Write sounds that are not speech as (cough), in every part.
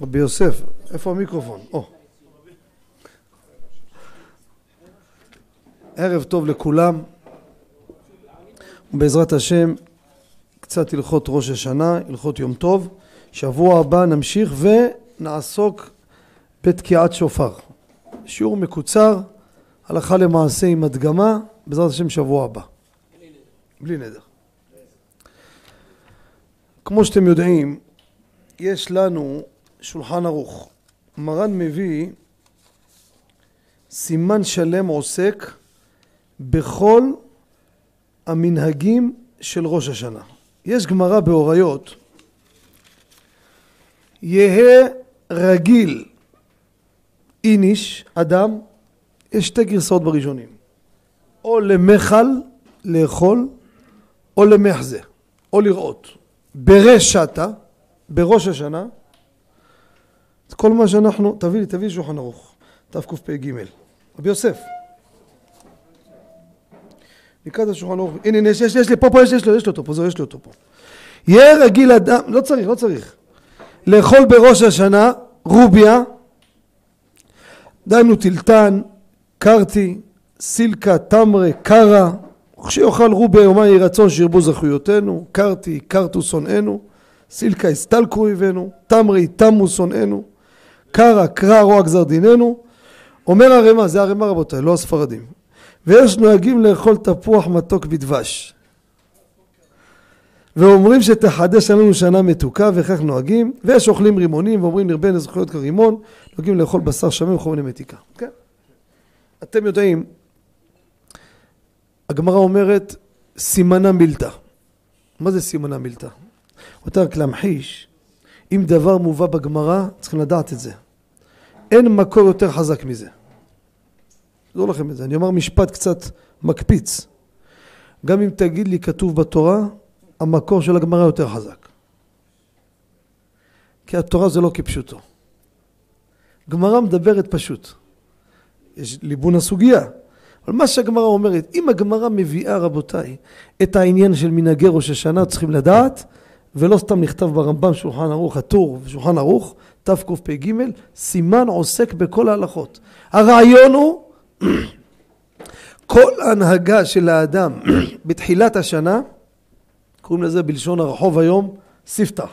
רבי יוסף, איפה המיקרופון? או. ערב טוב לכולם. בעזרת השם, קצת הלכות ראש השנה, הלכות יום טוב. שבוע הבא נמשיך ונעסוק בתקיעת שופר. שיעור מקוצר, הלכה למעשה עם הדגמה, בעזרת השם שבוע הבא. בלי נדר. כמו שאתם יודעים, יש לנו שולחן ערוך. מרן מביא סימן שלם עוסק בכל המנהגים של ראש השנה. יש גמרא באוריות, יהא רגיל איניש, אדם, יש שתי גרסאות בראשונים, או למכל, לאכול, או למחזה, או לראות. ברשתה, בראש השנה, כל מה שאנחנו, תביא לי, תביא לי שולחן ערוך, תקפ"ג, רבי יוסף. לקראת השולחן ערוך, הנה, הנה, יש, יש, יש לי, פה, פה, יש, יש לו, יש לו אותו פה, זהו, יש לו אותו פה. יהיה רגיל אדם, לא צריך, לא צריך. לאכול בראש השנה, רוביה, דהיינו טילטן, קרטי, סילקה, תמרה, קרה, כשיאכל רוביה יומי יהי רצון שירבו זכויותינו, קרטי, קרטו שונאינו, סילקה הסתלקו אויבינו, תמרי תמו שונאינו, קרא קרא רוע גזר דיננו, אומר הרמ"א, זה הרמ"א רבותיי, לא הספרדים, ויש נוהגים לאכול תפוח מתוק בדבש. ואומרים שתחדש לנו שנה מתוקה וכך נוהגים. ויש אוכלים רימונים ואומרים נרבה לזכויות כרימון. נוהגים לאכול בשר שמן וחומרי מתיקה. כן אתם יודעים הגמרא אומרת סימנה מילתא. מה זה סימנה מילתא? רוצה רק להמחיש אם דבר מובא בגמרא צריכים לדעת את זה אין מקור יותר חזק מזה לא לכם את זה אני אומר משפט קצת מקפיץ גם אם תגיד לי כתוב בתורה המקור של הגמרא יותר חזק. כי התורה זה לא כפשוטו. גמרא מדברת פשוט. יש ליבון הסוגיה. אבל מה שהגמרא אומרת, אם הגמרא מביאה רבותיי את העניין של מנהגי ראש השנה צריכים לדעת ולא סתם נכתב ברמב"ם שולחן ערוך הטור ושולחן ערוך תקפ"ג סימן עוסק בכל ההלכות. הרעיון הוא (clears throat) כל הנהגה של האדם (clears throat) בתחילת השנה קוראים לזה בלשון הרחוב היום ספתח.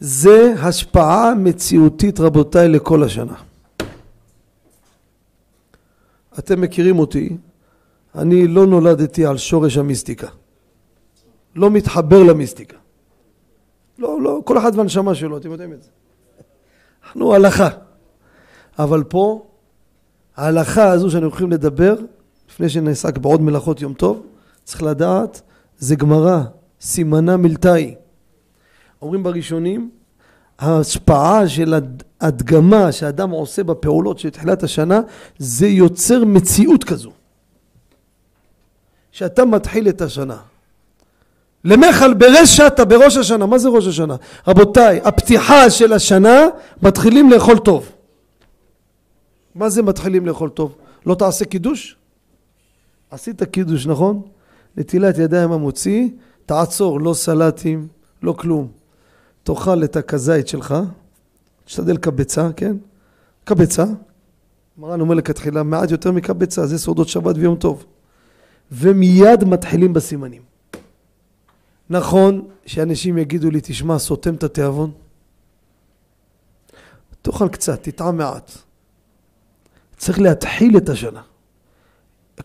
זה השפעה מציאותית רבותיי לכל השנה. אתם מכירים אותי, אני לא נולדתי על שורש המיסטיקה. לא מתחבר למיסטיקה. לא, לא, כל אחד והנשמה שלו, אתם יודעים את זה. אנחנו הלכה. אבל פה, ההלכה הזו שאני הולכים לדבר, לפני שנעסק בעוד מלאכות יום טוב, צריך לדעת זה גמרא, סימנה מלתאי. אומרים בראשונים, ההשפעה של הדגמה שאדם עושה בפעולות של תחילת השנה, זה יוצר מציאות כזו. שאתה מתחיל את השנה. למחל ברשתה בראש השנה, מה זה ראש השנה? רבותיי, הפתיחה של השנה מתחילים לאכול טוב. מה זה מתחילים לאכול טוב? לא תעשה קידוש? עשית קידוש, נכון? נטילת ידיים המוציא, תעצור, לא סלטים, לא כלום. תאכל את הכזית שלך, תשתדל קבצה, כן? קבצה. מרן אומר לכתחילה, מעט יותר מקבצה, זה סעודות שבת ויום טוב. ומיד מתחילים בסימנים. נכון שאנשים יגידו לי, תשמע, סותם את התיאבון? תאכל קצת, תטעם מעט. צריך להתחיל את השנה.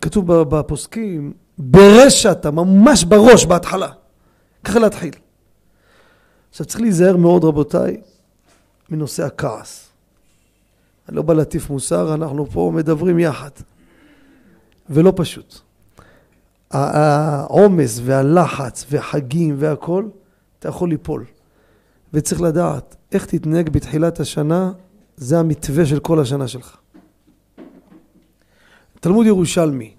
כתוב בפוסקים, ברשת, ממש בראש, בהתחלה. ככה להתחיל. עכשיו צריך להיזהר מאוד רבותיי מנושא הכעס. אני לא בא להטיף מוסר, אנחנו פה מדברים יחד. ולא פשוט. העומס והלחץ והחגים והכל, אתה יכול ליפול. וצריך לדעת איך תתנהג בתחילת השנה, זה המתווה של כל השנה שלך. תלמוד ירושלמי,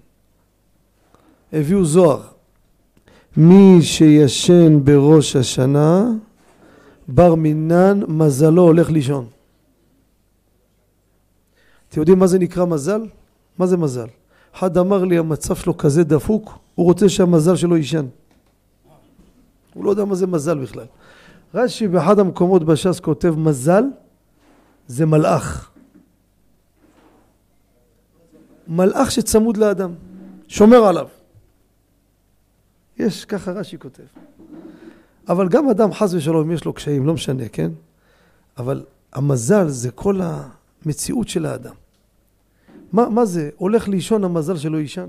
הביאו זוהר. מי שישן בראש השנה, בר מינן מזלו הולך לישון. אתם יודעים מה זה נקרא מזל? מה זה מזל? אחד אמר לי המצב שלו כזה דפוק, הוא רוצה שהמזל שלו יישן. הוא לא יודע מה זה מזל בכלל. רש"י באחד המקומות בש"ס כותב מזל זה מלאך. מלאך שצמוד לאדם, שומר עליו. יש, ככה רש"י כותב. אבל גם אדם, חס ושלום, יש לו קשיים, לא משנה, כן? אבל המזל זה כל המציאות של האדם. מה, מה זה? הולך לישון המזל שלא יישן?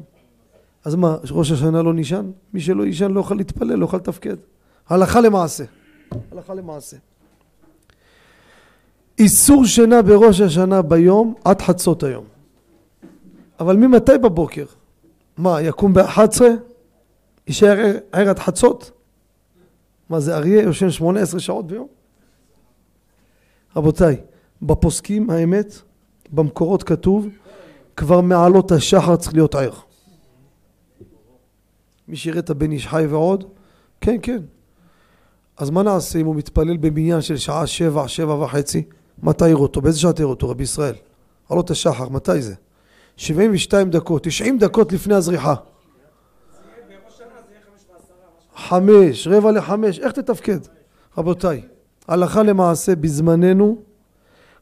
אז מה, ראש השנה לא נישן? מי שלא יישן לא יכול להתפלל, לא יכול לתפקד. הלכה למעשה. הלכה למעשה. איסור שינה בראש השנה ביום עד חצות היום. אבל ממתי בבוקר? מה, יקום ב-11? יישאר ער עד חצות? מה זה אריה יושן שמונה עשרה שעות ביום? רבותיי, בפוסקים האמת, במקורות כתוב כבר מעלות השחר צריך להיות ער. מי שיראה את הבן איש חי ועוד? כן, כן. אז מה נעשה אם הוא מתפלל במניין של שעה שבע, שבע וחצי? מתי העיר אותו? באיזה שעה תעיר אותו, רבי ישראל? עלות השחר, מתי זה? 72 דקות, 90 דקות לפני הזריחה. חמש, רבע לחמש, איך תתפקד? רבותיי, הלכה למעשה בזמננו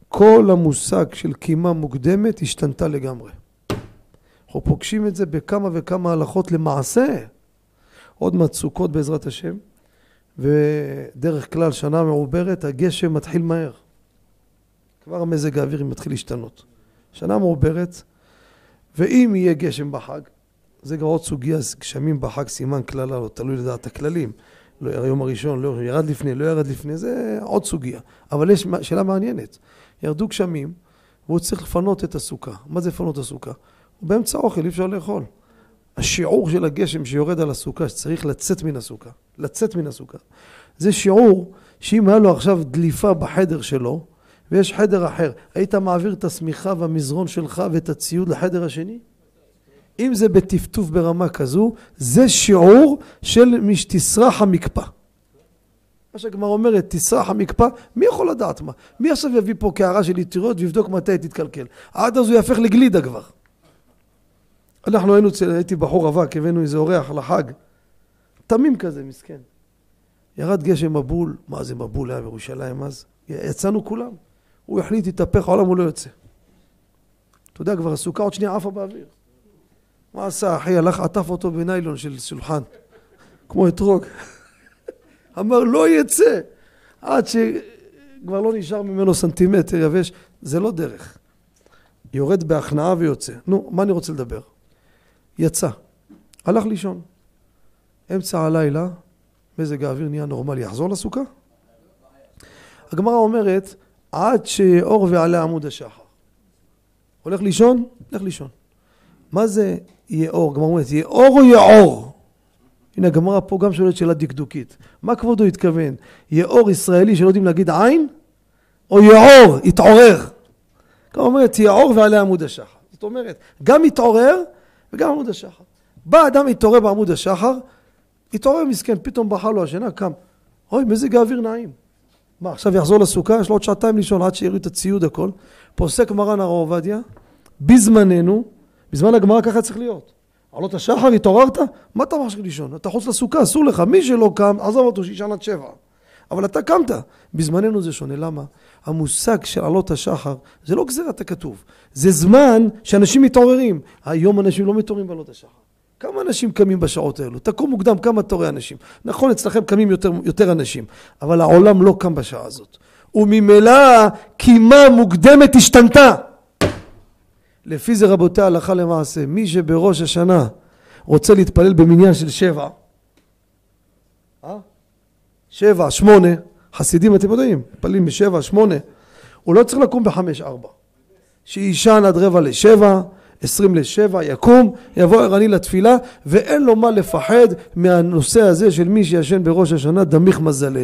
כל המושג של קימה מוקדמת השתנתה לגמרי. אנחנו פוגשים את זה בכמה וכמה הלכות למעשה. עוד מעט סוכות בעזרת השם, ודרך כלל שנה מעוברת, הגשם מתחיל מהר. כבר המזג האוויר מתחיל להשתנות. שנה מעוברת, ואם יהיה גשם בחג, זה כבר עוד סוגיה, גשמים בחג סימן כללה, לא תלוי לדעת הכללים. לא, היום הראשון, לא, ירד לפני, לא ירד לפני, זה עוד סוגיה. אבל יש שאלה מעניינת. ירדו גשמים, והוא צריך לפנות את הסוכה. מה זה לפנות את הסוכה? הוא באמצע אוכל, אי אפשר לאכול. השיעור של הגשם שיורד על הסוכה, שצריך לצאת מן הסוכה, לצאת מן הסוכה, זה שיעור שאם היה לו עכשיו דליפה בחדר שלו, ויש חדר אחר, היית מעביר את השמיכה והמזרון שלך ואת הציוד לחדר השני? אם זה בטפטוף ברמה כזו, זה שיעור של משתסרח המקפא. מה שהגמרא אומרת, תסרח המקפא, מי יכול לדעת מה? מי עכשיו יביא פה קערה של יתירות ויבדוק מתי היא תתקלקל? עד אז הוא יהפך לגלידה כבר. אנחנו היינו, הייתי בחור רווק, הבאנו איזה אורח לחג, תמים כזה, מסכן. ירד גשם מבול, מה זה מבול היה בירושלים אז? יצאנו כולם. הוא החליט, התהפך העולם, הוא לא יוצא. אתה יודע, כבר הסוכה עוד שנייה עפה באוויר. מה עשה אחי? הלך, עטף אותו בניילון של שולחן, כמו אתרוג. אמר, לא יצא. עד שכבר לא נשאר ממנו סנטימטר יבש. זה לא דרך. יורד בהכנעה ויוצא. נו, מה אני רוצה לדבר? יצא, הלך לישון. אמצע הלילה, מזג האוויר נהיה נורמלי, יחזור לסוכה? הגמרא אומרת, עד שאור ועלה עמוד השחר. הולך לישון? לך לישון. מה זה יהיה אור? הגמרא אומרת, יהיה אור או יעור? הנה הגמרא פה גם שואלת שאלה דקדוקית. מה כבודו התכוון? יהיה אור ישראלי שלא יודעים להגיד עין? או יעור, יתעורר? הגמרא אומרת, יעור ועלה עמוד השחר. זאת אומרת, גם יתעורר וגם עמוד השחר. בא אדם התעורר בעמוד השחר, התעורר מסכן, פתאום בכה לו השינה, קם. אוי, מזג האוויר נעים. מה, עכשיו יחזור לסוכה? יש לו עוד שעתיים לישון עד שיראו את הציוד הכל. פוסק מרן הרב עובדיה, בזמננו, בזמן הגמרא ככה צריך להיות. עלות השחר, התעוררת? מה אתה ממשיך לישון? אתה חוץ לסוכה, אסור לך. מי שלא קם, עזוב אותו, שישן עד שבע. אבל אתה קמת. בזמננו זה שונה. למה? המושג של עלות השחר זה לא גזירת הכתוב. זה זמן שאנשים מתעוררים. היום אנשים לא מתעוררים בעלות השחר. כמה אנשים קמים בשעות האלו? תקום מוקדם, כמה תורי אנשים. נכון, אצלכם קמים יותר, יותר אנשים, אבל העולם לא קם בשעה הזאת. וממילא קימה מוקדמת השתנתה. לפי זה רבותי הלכה למעשה, מי שבראש השנה רוצה להתפלל במניין של שבע, אה? שבע, שמונה, חסידים אתם יודעים, מתפללים בשבע, שמונה, הוא לא צריך לקום בחמש, ארבע. שיישן עד רבע לשבע, עשרים לשבע, יקום, יבוא ערני לתפילה, ואין לו מה לפחד מהנושא הזה של מי שישן בראש השנה, דמיך מזלה.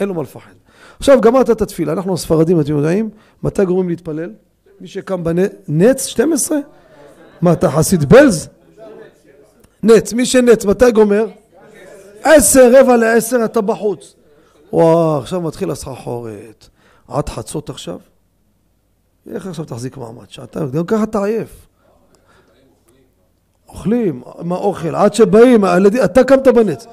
אין לו מה לפחד. עכשיו גמרת את התפילה, אנחנו הספרדים, אתם יודעים, מתי גורמים להתפלל? מי שקם בנץ, 12? מה, אתה חסיד בלז? נץ, מי שנץ, מתי גומר? עשר, רבע לעשר, אתה בחוץ. וואו, עכשיו מתחיל הסחרחורת. עד חצות עכשיו? איך עכשיו תחזיק מעמד? שעתיים, גם ככה אתה עייף. אוכלים, מה אוכל? עד שבאים, אתה קמת בנץ.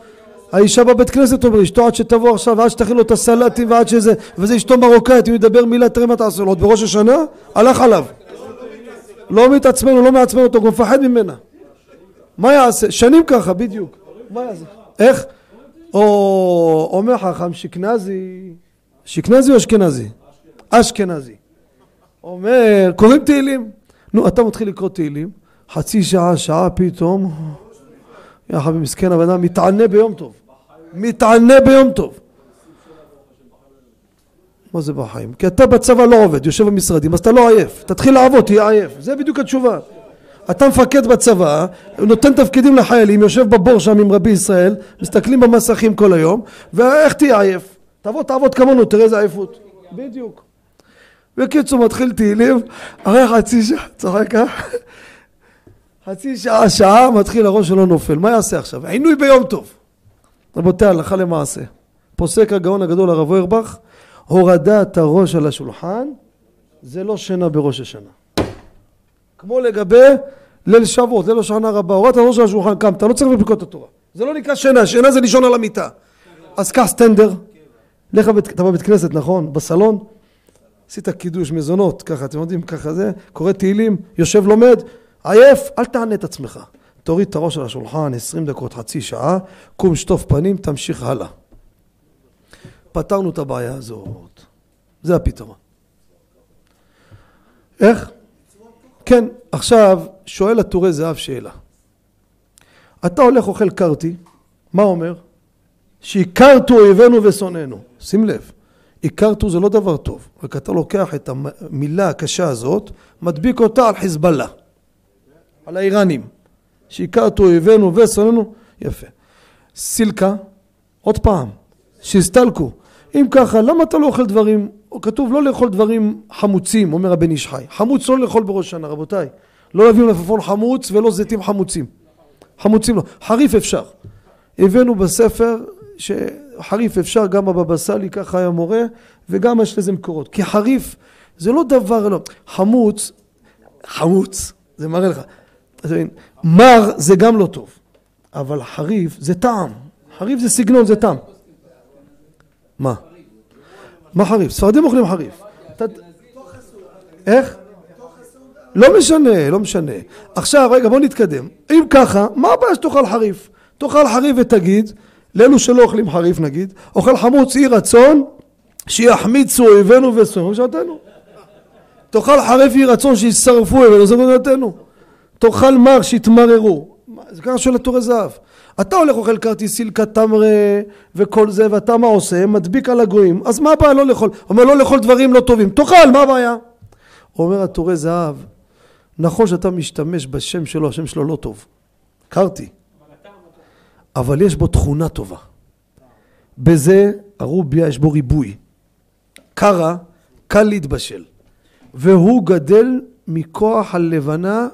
האישה בבית כנסת אומר אשתו עד שתבוא עכשיו ועד שתכין לו את הסלטים ועד שזה וזה אשתו מרוקאית אם ידבר מילה תראה מה תעשה לו. עוד בראש השנה הלך עליו. לא מתעצבן הוא לא מעצבן אותו הוא מפחד ממנה. מה יעשה? שנים ככה בדיוק. מה יעשה? איך? או אומר חכם שקנזי שקנזי או אשכנזי? אשכנזי. אומר קוראים תהילים. נו אתה מתחיל לקרוא תהילים? חצי שעה שעה פתאום. יא חביבי מסכן הבן אדם מתענה ביום טוב מתענה ביום טוב מה זה בחיים? כי אתה בצבא לא עובד, יושב במשרדים, אז אתה לא עייף. תתחיל לעבוד, תהיה עייף. זה בדיוק התשובה. אתה מפקד בצבא, נותן תפקידים לחיילים, יושב בבור שם עם רבי ישראל, מסתכלים במסכים כל היום, ואיך תהיה עייף? תבוא תעבוד כמונו, תראה איזה עייפות. בדיוק. בקיצור, מתחיל תהילים, אחרי חצי שעה, צוחק ככה, חצי שעה, שעה, מתחיל הראש שלו נופל. מה יעשה עכשיו? עינוי ביום טוב. רבותיי, הלכה למעשה. פוסק הגאון הגדול הרב אוירבך, הורדת הראש על השולחן זה לא שינה בראש השנה. כמו לגבי ליל שבועות, ליל השנה רבה, הורדת הראש על השולחן, קמת, לא צריך לבדיקות התורה. זה לא נקרא שינה, שינה זה לישון על המיטה. אז קח סטנדר, לך, אתה בבית כנסת, נכון? בסלון, עשית קידוש מזונות, ככה, אתם יודעים, ככה זה, קורא תהילים, יושב לומד, עייף, אל תענה את עצמך. תוריד את הראש על השולחן, עשרים דקות, חצי שעה, קום שטוף פנים, תמשיך הלאה. פתרנו את הבעיה הזאת. זה הפתרון. איך? כן, עכשיו שואל הטורי זהב שאלה. אתה הולך אוכל קרטי, מה אומר? שהכרתו אויבינו ושונאינו. שים לב, הכרתו זה לא דבר טוב, רק אתה לוקח את המילה הקשה הזאת, מדביק אותה על חיזבאללה, על האיראנים. שהכרתו אויבינו ושונאינו, יפה. סילקה, עוד פעם, שהסתלקו. אם ככה, למה אתה לא אוכל דברים, כתוב לא לאכול דברים חמוצים, אומר הבן איש חי. חמוץ לא לאכול בראש שנה, רבותיי. לא להביא מלפפון חמוץ ולא זיתים חמוצים. חמוצים לא. חריף אפשר. הבאנו בספר שחריף אפשר, גם הבבא סאלי, ככה היה מורה, וגם יש לזה מקורות. כי חריף זה לא דבר, לא. חמוץ, חמוץ, זה מראה לך. מר זה גם לא טוב, אבל חריף זה טעם. חריף זה סגנון, זה טעם. מה? מה חריף? ספרדים אוכלים חריף. איך? לא משנה, לא משנה. עכשיו, רגע, בוא נתקדם. אם ככה, מה הבעיה שתאכל חריף? תאכל חריף ותגיד, לאלו שלא אוכלים חריף נגיד, אוכל חמוץ יהי רצון שיחמיצו אויבינו ושונאינו ושעתנו. תאכל חריף יהי רצון שישרפו אויבינו ושונאינו. תאכל מר שיתמררו. זה ככה שואל התורי זהב. אתה הולך אוכל כרטיס סילקה תמרה וכל זה ואתה מה עושה? מדביק על הגויים אז מה הבעיה לא לאכול? אומר לא לאכול דברים לא טובים תאכל מה הבעיה? אומר התורי זהב נכון שאתה משתמש בשם שלו השם שלו לא טוב קרתי אבל יש בו תכונה טובה בזה הרוביה יש בו ריבוי קרה קל להתבשל והוא גדל מכוח הלבנה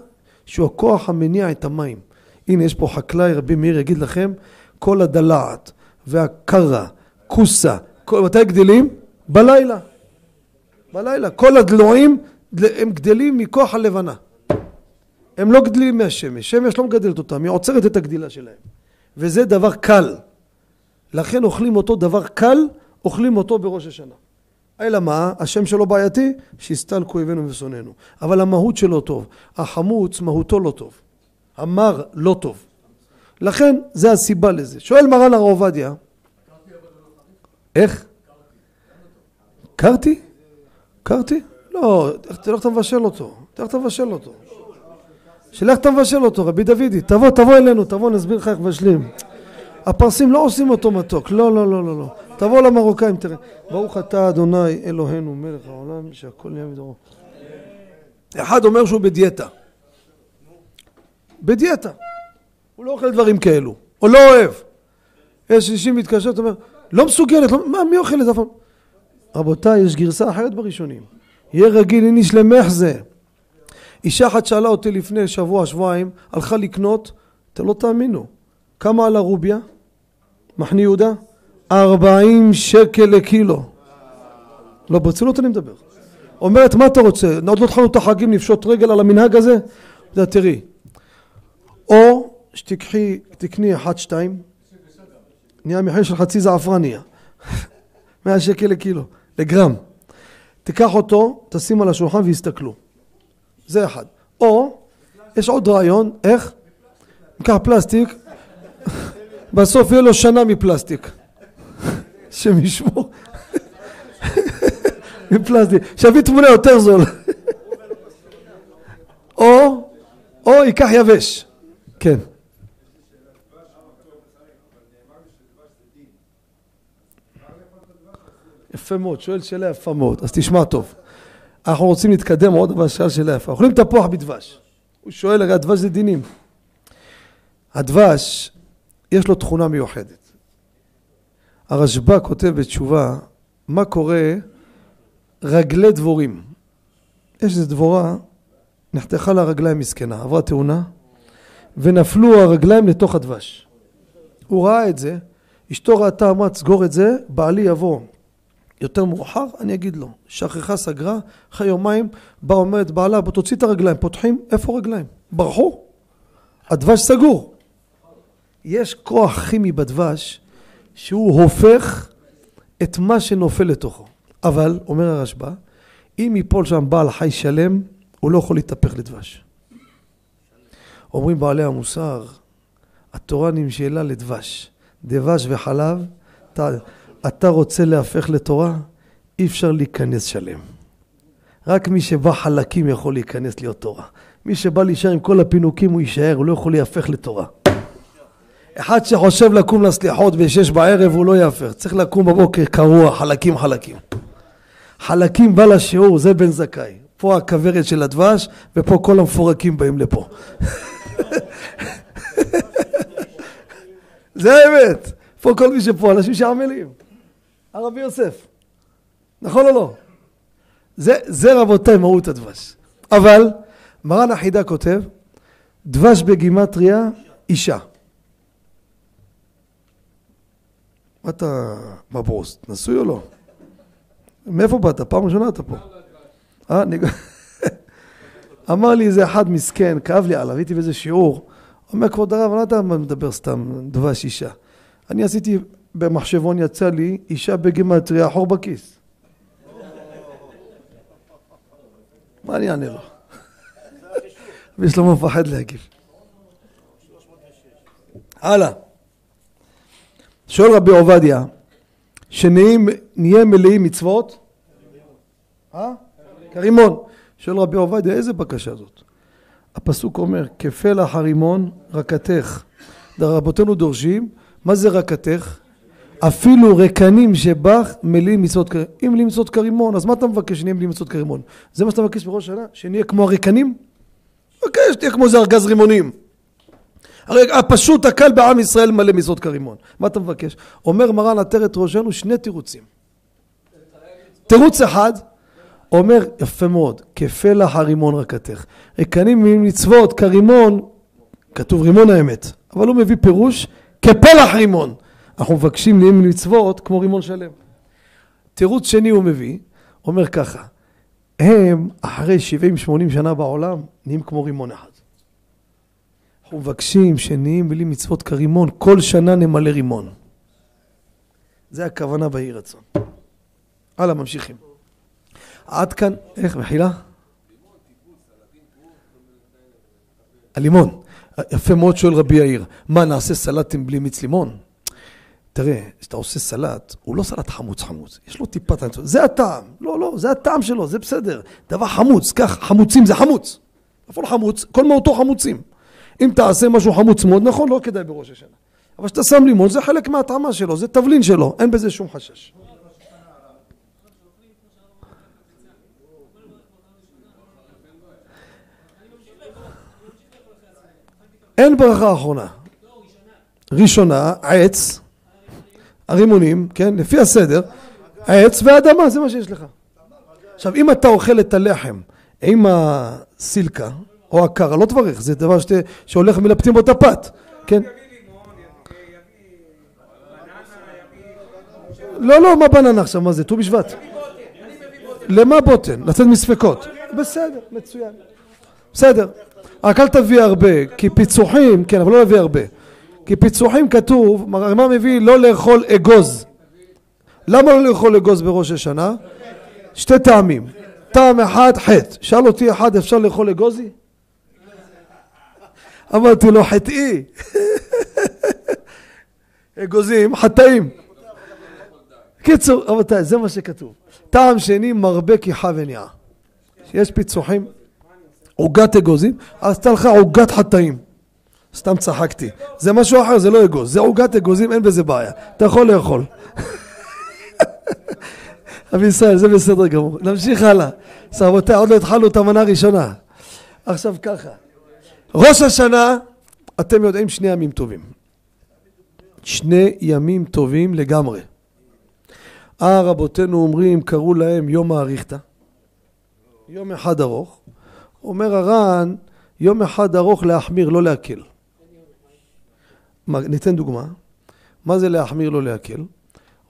שהוא הכוח המניע את המים הנה יש פה חקלאי, רבי מאיר יגיד לכם, כל הדלעת והקרה, כוסה, כל, מתי גדלים? בלילה. בלילה. כל הדלועים הם גדלים מכוח הלבנה. הם לא גדלים מהשמש, שמש לא מגדלת אותם, היא עוצרת את הגדילה שלהם. וזה דבר קל. לכן אוכלים אותו דבר קל, אוכלים אותו בראש השנה. אלא מה? השם שלו בעייתי? שהסתלקו אויבינו ושונאינו. אבל המהות שלו טוב. החמוץ, מהותו לא טוב. אמר לא טוב. לכן זה הסיבה לזה. שואל מרן הר עובדיה, איך? קרתי? קרתי? לא, תלך אתה מבשל אותו, תלך אתה מבשל אותו. שלך אתה מבשל אותו, רבי דודי, תבוא, תבוא אלינו, תבוא, נסביר לך איך מבשלים. הפרסים לא עושים אותו מתוק, לא, לא, לא, לא, לא. תבוא למרוקאים, תראה. ברוך אתה אדוני אלוהינו מלך העולם, שהכל נהיה מדורו. אחד אומר שהוא בדיאטה. בדיאטה. הוא לא אוכל דברים כאלו, או לא אוהב. יש אנשים מתקשרת, אומר, לא מסוגלת, לא, מה, מי אוכל את זה? רבותיי, יש גרסה אחרת בראשונים. יהיה רגיל איניש למחזה. אישה אחת שאלה אותי לפני שבוע, שבועיים, הלכה לקנות, אתם לא תאמינו, כמה על הרוביה? מחנה יהודה? ארבעים שקל לקילו. לא, ברצינות אני מדבר. אומרת, מה אתה רוצה? עוד לא התחלנו את החגים לפשוט רגל על המנהג הזה? תראי, או שתקחי, תקני אחת שתיים, נהיה מחיר של חצי זעפרן נהיה. (laughs) 100 שקל לקילו, לגרם. תיקח אותו, תשים על השולחן ויסתכלו. זה אחד. או, יש עוד רעיון, איך? ניקח פלסטיק, (laughs) בסוף יהיה לו שנה מפלסטיק. השם ישמור. מפלסטיק. שיביא תמונה יותר זול. או, או ייקח יבש. כן. יפה מאוד, שואל שאלה יפה מאוד, אז תשמע טוב. אנחנו רוצים להתקדם עוד, אבל שאלה שאלה יפה. אוכלים תפוח בדבש. הוא שואל, הרי הדבש זה דינים. הדבש, יש לו תכונה מיוחדת. הרשב"א כותב בתשובה, מה קורה רגלי דבורים. יש איזו דבורה, נחתכה לה רגליים מסכנה, עברה תאונה, ונפלו הרגליים לתוך הדבש. הוא ראה את זה, אשתו ראתה, אמרה, תסגור את זה, בעלי יבוא יותר מאוחר, אני אגיד לו. שכחה, סגרה, אחרי יומיים, באה אומרת בעלה, בוא תוציא את הרגליים, פותחים, איפה רגליים? ברחו. הדבש סגור. יש כוח כימי בדבש שהוא הופך את מה שנופל לתוכו. אבל, אומר הרשב"א, אם ייפול שם בעל חי שלם, הוא לא יכול להתהפך לדבש. אומרים בעלי המוסר, התורה נמשלה לדבש. דבש וחלב, אתה, אתה רוצה להפך לתורה? אי אפשר להיכנס שלם. רק מי שבא חלקים יכול להיכנס להיות תורה. מי שבא להישאר עם כל הפינוקים הוא יישאר, הוא לא יכול להיהפך לתורה. אחד שחושב לקום לסליחות בשש בערב הוא לא יהפך, צריך לקום בבוקר קרוע, חלקים חלקים. חלקים בא לשיעור, זה בן זכאי. פה הכוורת של הדבש, ופה כל המפורקים באים לפה. (laughs) זה האמת. פה כל מי שפה, אנשים שעמלים. הרבי יוסף. נכון או לא? זה, זה רבותיי מהות הדבש. אבל מרן החידה כותב, דבש בגימטריה אישה. מה אתה בברוס? נשוי או לא? מאיפה באת? פעם ראשונה אתה פה. אה, (laughs) אמר לי איזה אחד מסכן, כאב לי עליו, הייתי באיזה שיעור, אומר כבוד הרב, לא מה מדבר סתם, דבש אישה. אני עשיתי במחשבון, יצא לי אישה בגימטריה, חור בכיס. מה אני אענה לו? (laughs) ושלמה מפחד להגיב. הלאה. שואל רבי עובדיה, שנהיה מלאים מצוות? אה? כרימון. שואל רבי עובדיה, איזה בקשה זאת? הפסוק אומר, כפלח הרימון רקתך. רבותינו דורשים, מה זה רקתך? אפילו רקנים שבך מלאים מצוות כרימון. אם מלאים מצוות כרימון, אז מה אתה מבקש שנהיה מלאים מצוות כרימון? זה מה שאתה מבקש בראש השנה? שנהיה כמו הרקנים? מבקש, תהיה כמו איזה ארגז רימונים. הרי הפשוט הקל בעם ישראל מלא מצוות כרימון. מה אתה מבקש? אומר מרן עטרת ראשנו שני תירוצים. תירוץ אחד, אומר יפה מאוד, כפלח הרימון רקתך. רקנים ממצוות כרימון, כתוב רימון האמת, אבל הוא מביא פירוש כפלח רימון. אנחנו מבקשים נהיים מצוות כמו רימון שלם. תירוץ שני הוא מביא, אומר ככה, הם אחרי 70-80 שנה בעולם נהיים כמו רימון אחד. אנחנו מבקשים שנהיים בלי מצוות כרימון, כל שנה נמלא רימון. זה הכוונה באי רצון. הלאה, ממשיכים. עד כאן, איך, מחילה? הלימון. יפה מאוד שואל רבי יאיר, מה נעשה סלטים בלי מיץ לימון? תראה, כשאתה עושה סלט, הוא לא סלט חמוץ חמוץ, יש לו טיפת חמוץ, זה הטעם, לא, לא, זה הטעם שלו, זה בסדר, דבר חמוץ, כך, חמוצים זה חמוץ, איפה חמוץ? כל מהותו חמוצים. אם תעשה משהו חמוץ מאוד, נכון, לא כדאי בראש השנה. אבל כשאתה שם לימון, זה חלק מההטעמה שלו, זה תבלין שלו, אין בזה שום חשש. אין ברכה אחרונה. ראשונה, עץ, הרימונים, כן, לפי הסדר, עץ ואדמה, זה מה שיש לך. עכשיו, אם אתה אוכל את הלחם עם הסילקה או הקרה, לא תברך, זה דבר שת, שהולך מלפתים בו את הפת, כן? לא, לא, מה בננה עכשיו, מה זה, ט"ו בשבט? למה בוטן? לצאת מספקות. בסדר, מצוין. בסדר. רק אל תביא הרבה, כי פיצוחים, כן, אבל לא להביא הרבה. כי פיצוחים כתוב, מה מביא לא לאכול אגוז. למה לא לאכול אגוז בראש השנה? שתי טעמים. טעם אחד, חטא. שאל אותי אחד, אפשר לאכול אגוזי? אמרתי לו, חטאי. (laughs) אגוזים, חטאים. קיצור, רבותיי, זה מה שכתוב. טעם שני, מרבה כיחה וניעה. יש פיצוחים, עוגת אגוזים, אז תלך עוגת חטאים. סתם צחקתי. זה משהו אחר, זה לא אגוז. זה עוגת אגוזים, אין בזה בעיה. אתה יכול לאכול. (laughs) רבי ישראל, זה בסדר גמור. נמשיך הלאה. רבותיי, עוד לא התחלנו את המנה הראשונה. עכשיו ככה. ראש השנה, אתם יודעים, שני ימים טובים. שני ימים טובים לגמרי. אה, רבותינו אומרים, קראו להם יום האריכתא. יום אחד ארוך. אומר הר"ן, יום אחד ארוך להחמיר, לא להקל. ניתן דוגמה. מה זה להחמיר, לא להקל?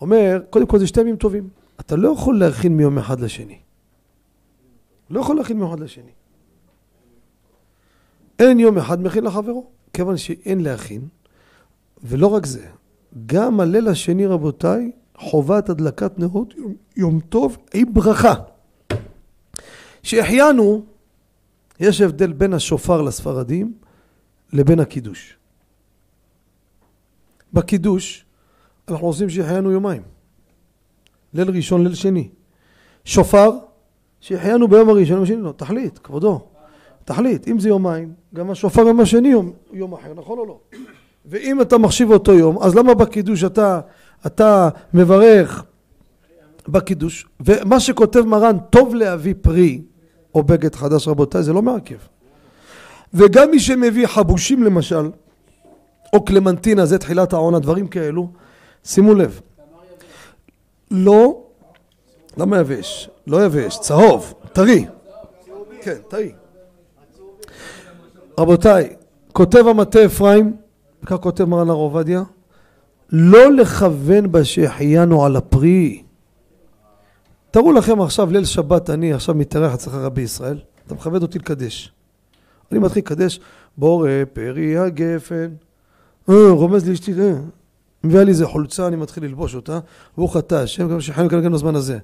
אומר, קודם כל זה שתי ימים טובים. אתה לא יכול להכין מיום אחד לשני. לא יכול להכין מיום אחד לשני. אין יום אחד מכין לחברו, כיוון שאין להכין. ולא רק זה, גם הליל השני, רבותיי, חובת הדלקת נרות יום, יום טוב עם ברכה. שהחיינו, יש הבדל בין השופר לספרדים לבין הקידוש. בקידוש אנחנו עושים שהחיינו יומיים. ליל ראשון, ליל שני. שופר, שהחיינו ביום הראשון, השני לא, תחליט, כבודו, תחליט, אם זה יומיים, גם השופר יום השני יום, יום אחר, נכון או לא? ואם אתה מחשיב אותו יום, אז למה בקידוש אתה, אתה מברך בקידוש? ומה שכותב מרן, טוב להביא פרי או בגד חדש רבותיי, זה לא מעכב. וגם מי שמביא חבושים למשל, או קלמנטינה, זה תחילת העונה, דברים כאלו, שימו לב. לא, למה יבש? לא יבש, צהוב, טרי. כן, טרי. רבותיי, כותב המטה אפרים, כך כותב מרן הר עובדיה, לא לכוון בשהחיינו על הפרי. תראו לכם עכשיו ליל שבת אני עכשיו מתארח אצלך רבי ישראל, אתה מכבד אותי לקדש. אני מתחיל לקדש, בורא פרי הגפן, אה, רומז לי אשתי, אה, מביאה לי איזה חולצה, אני מתחיל ללבוש אותה, ברוך אתה השם, גם שחיינו כאן בזמן הזה.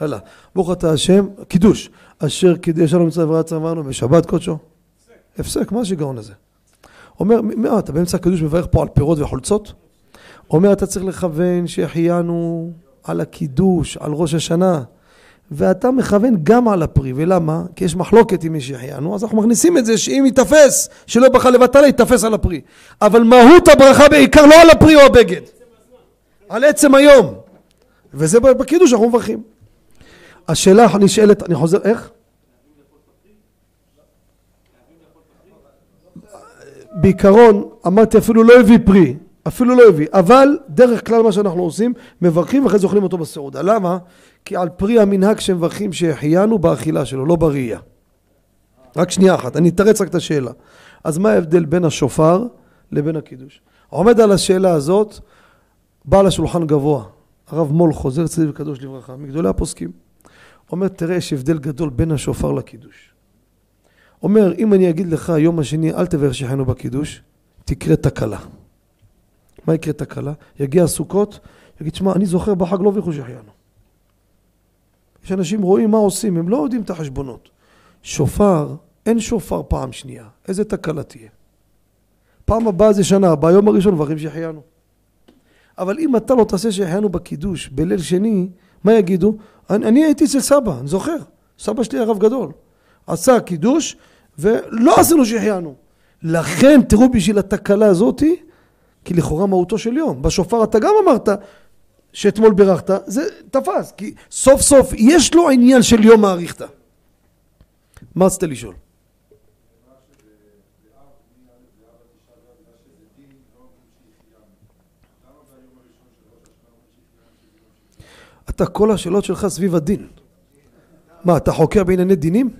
יאללה, ברוך אתה השם, קידוש, אשר קידש לנו מצווה ורצה אמרנו בשבת קודשו. הפסק, מה השיגעון הזה? אומר, מה, אתה באמצע הקדוש מברך פה על פירות וחולצות? אומר, אתה צריך לכוון שהחיינו על הקידוש, על ראש השנה. ואתה מכוון גם על הפרי, ולמה? כי יש מחלוקת עם מי שהחיינו, אז אנחנו מכניסים את זה שאם ייתפס, שלא בחר לבטלה, ייתפס על הפרי. אבל מהות הברכה בעיקר לא על הפרי או הבגד, על עצם היום. וזה בקידוש אנחנו מברכים. השאלה הנשאלת, אני חוזר, איך? בעיקרון, אמרתי אפילו לא הביא פרי, אפילו לא הביא, אבל דרך כלל מה שאנחנו עושים, מברכים ואחרי זה אוכלים אותו בסעודה. למה? כי על פרי המנהג שמברכים שהחיינו באכילה שלו, לא בראייה. רק שנייה אחת, אני אתרץ רק את השאלה. אז מה ההבדל בין השופר לבין הקידוש? עומד על השאלה הזאת בעל השולחן גבוה, הרב מול חוזר צדיק וקדוש לברכה, מגדולי הפוסקים. אומר, תראה, יש הבדל גדול בין השופר לקידוש. אומר, אם אני אגיד לך יום השני, אל תברך שהחיינו בקידוש, תקרה תקלה. מה יקרה תקלה? יגיע סוכות, יגיד, שמע, אני זוכר בחג לא ברכו שהחיינו. יש אנשים רואים מה עושים, הם לא יודעים את החשבונות. שופר, אין שופר פעם שנייה. איזה תקלה תהיה? פעם הבאה זה שנה הבאה, יום הראשון מברכים שהחיינו. אבל אם אתה לא תעשה שהחיינו בקידוש בליל שני, מה יגידו? אני, אני הייתי אצל סבא, אני זוכר. סבא שלי הרב גדול. עשה קידוש ולא עשינו שהחיינו. לכן תראו בשביל התקלה הזאתי, כי לכאורה מהותו של יום. בשופר אתה גם אמרת שאתמול בירכת, זה תפס, כי סוף סוף יש לו עניין של יום האריכתא. מה רצית לשאול? אתה כל השאלות שלך סביב הדין. מה, אתה חוקר בענייני דינים?